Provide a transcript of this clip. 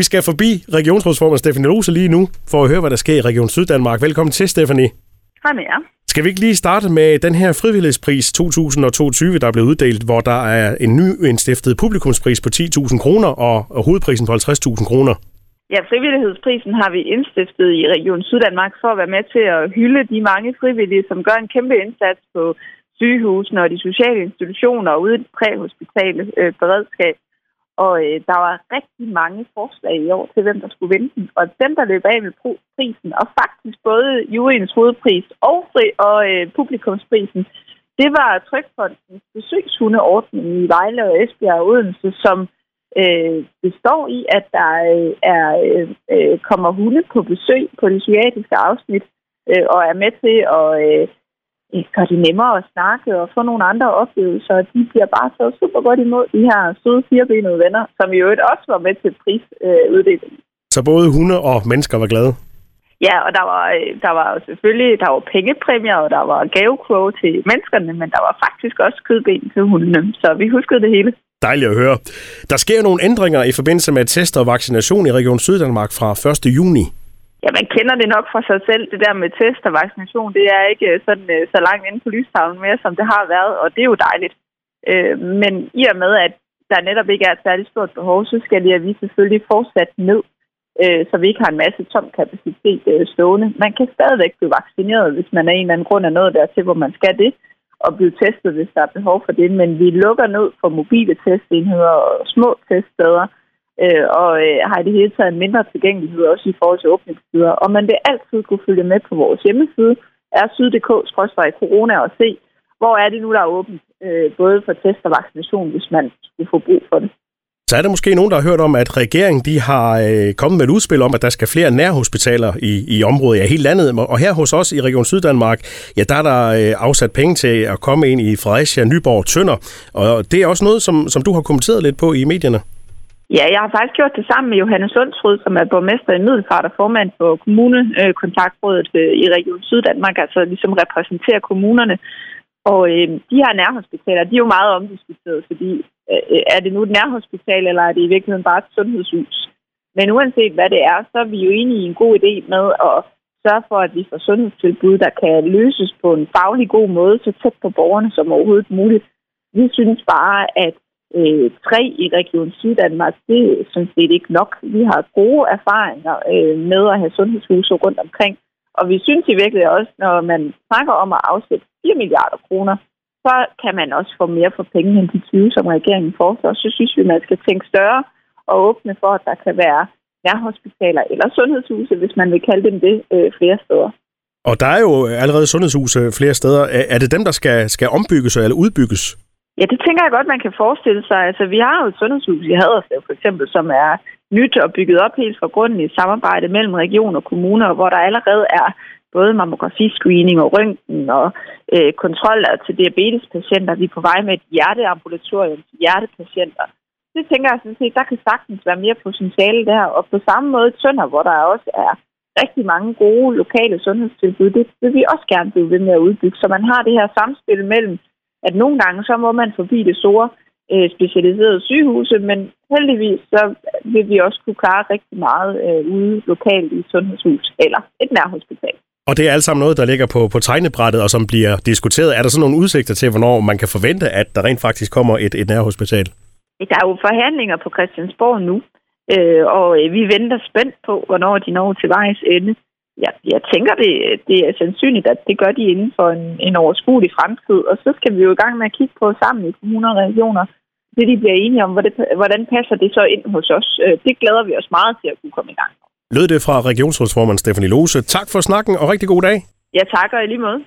Vi skal forbi regionsrådsformand Stefanie Lose lige nu, for at høre, hvad der sker i Region Syddanmark. Velkommen til, Stefanie. Hej med jer. Skal vi ikke lige starte med den her frivillighedspris 2022, der er blevet uddelt, hvor der er en ny indstiftet publikumspris på 10.000 kroner og hovedprisen på 50.000 kroner? Ja, frivillighedsprisen har vi indstiftet i Region Syddanmark for at være med til at hylde de mange frivillige, som gør en kæmpe indsats på sygehusene og de sociale institutioner og ude i det præhospitale øh, beredskab. Og øh, der var rigtig mange forslag i år til, hvem der skulle vinde den. Og dem, der løb af med prisen, og faktisk både juryens hovedpris og, fri, og øh, publikumsprisen, det var Trykfondens besøgshundeordning i Vejle og Esbjerg og Odense, som øh, består i, at der øh, er, øh, øh kommer hunde på besøg på det psykiatriske afsnit øh, og er med til at øh, gøre det nemmere at snakke og få nogle andre oplevelser. De bliver bare så super godt imod de her søde firebenede venner, som i øvrigt også var med til prisuddelingen. Øh, så både hunde og mennesker var glade? Ja, og der var, øh, der var selvfølgelig der var pengepræmier, og der var gavekroge til menneskerne, men der var faktisk også kødben til hundene, så vi huskede det hele. Dejligt at høre. Der sker nogle ændringer i forbindelse med test og vaccination i Region Syddanmark fra 1. juni. Ja, man kender det nok fra sig selv, det der med test og vaccination. Det er ikke øh, sådan øh, så langt inde på lystavlen mere, som det har været, og det er jo dejligt. Øh, men i og med, at der netop ikke er et særligt stort behov, så skal det, at vi selvfølgelig fortsat ned, øh, så vi ikke har en masse tom kapacitet stående. Man kan stadigvæk blive vaccineret, hvis man af en eller anden grund er nået dertil, hvor man skal det og blive testet, hvis der er behov for det. Men vi lukker ned for mobile testenheder og små teststeder, øh, og øh, har i det hele taget en mindre tilgængelighed også i forhold til åbningstider. Og man vil altid kunne følge med på vores hjemmeside, er syd.dk-corona og se, hvor er det nu, der er åbent, øh, både for test og vaccination, hvis man skulle få brug for det. Så er der måske nogen, der har hørt om, at regeringen de har øh, kommet med et udspil om, at der skal flere nærhospitaler i, i området, ja hele landet. Og her hos os i Region Syddanmark, ja der er der øh, afsat penge til at komme ind i Fredericia, Nyborg, Tønder. Og det er også noget, som, som du har kommenteret lidt på i medierne. Ja, jeg har faktisk gjort det sammen med Johannes Lundsrud, som er borgmester i Middelfart og formand for kommunekontaktrådet øh, i Region Syddanmark, altså ligesom repræsenterer kommunerne. Og øh, de her nærhospitaler, de er jo meget omdiskuteret, fordi øh, er det nu et nærhospital, eller er det i virkeligheden bare et sundhedshus? Men uanset hvad det er, så er vi jo enige i en god idé med at sørge for, at vi får sundhedstilbud, der kan løses på en faglig god måde, så tæt på borgerne som overhovedet muligt. Vi synes bare, at øh, tre i Region Syddanmark, det er sådan set ikke nok. Vi har gode erfaringer øh, med at have sundhedshuse rundt omkring, og vi synes i virkeligheden også, når man snakker om at afsætte 4 milliarder kroner, så kan man også få mere for penge end de 20, som regeringen foreslår. Så synes vi, man skal tænke større og åbne for, at der kan være nærhospitaler eller sundhedshuse, hvis man vil kalde dem det, øh, flere steder. Og der er jo allerede sundhedshuse flere steder. Er det dem, der skal, skal ombygges eller udbygges? Ja, det tænker jeg godt, man kan forestille sig. Altså, vi har jo et sundhedshus i Haderslev, for eksempel, som er nyt og bygget op helt fra grunden i samarbejde mellem region og kommuner, hvor der allerede er både mammografi-screening og røntgen og øh, kontroller til diabetespatienter. Vi er på vej med et hjerteambulatorium til hjertepatienter. Det tænker jeg sådan set, der kan sagtens være mere potentiale der. Og på samme måde Tønder, hvor der også er rigtig mange gode lokale sundhedstilbud, det vil vi også gerne blive ved med at udbygge. Så man har det her samspil mellem, at nogle gange så må man forbi det store øh, specialiserede sygehuse, men heldigvis så vil vi også kunne klare rigtig meget øh, ude lokalt i sundhedshus eller et nærhospital. Og det er alt sammen noget, der ligger på, på tegnebrættet og som bliver diskuteret. Er der sådan nogle udsigter til, hvornår man kan forvente, at der rent faktisk kommer et, et nærhospital? Der er jo forhandlinger på Christiansborg nu, øh, og øh, vi venter spændt på, hvornår de når til vejs ende. Ja, jeg tænker, det, det er sandsynligt, at det gør de inden for en, en overskuelig fremtid, og så skal vi jo i gang med at kigge på sammen i kommuner og regioner, det de bliver enige om, hvordan, hvordan passer det så ind hos os. Øh, det glæder vi os meget til at kunne komme i gang Lød det fra regionsrådsformand Stefanie Lose. Tak for snakken, og rigtig god dag. Ja, tak, og i lige måde.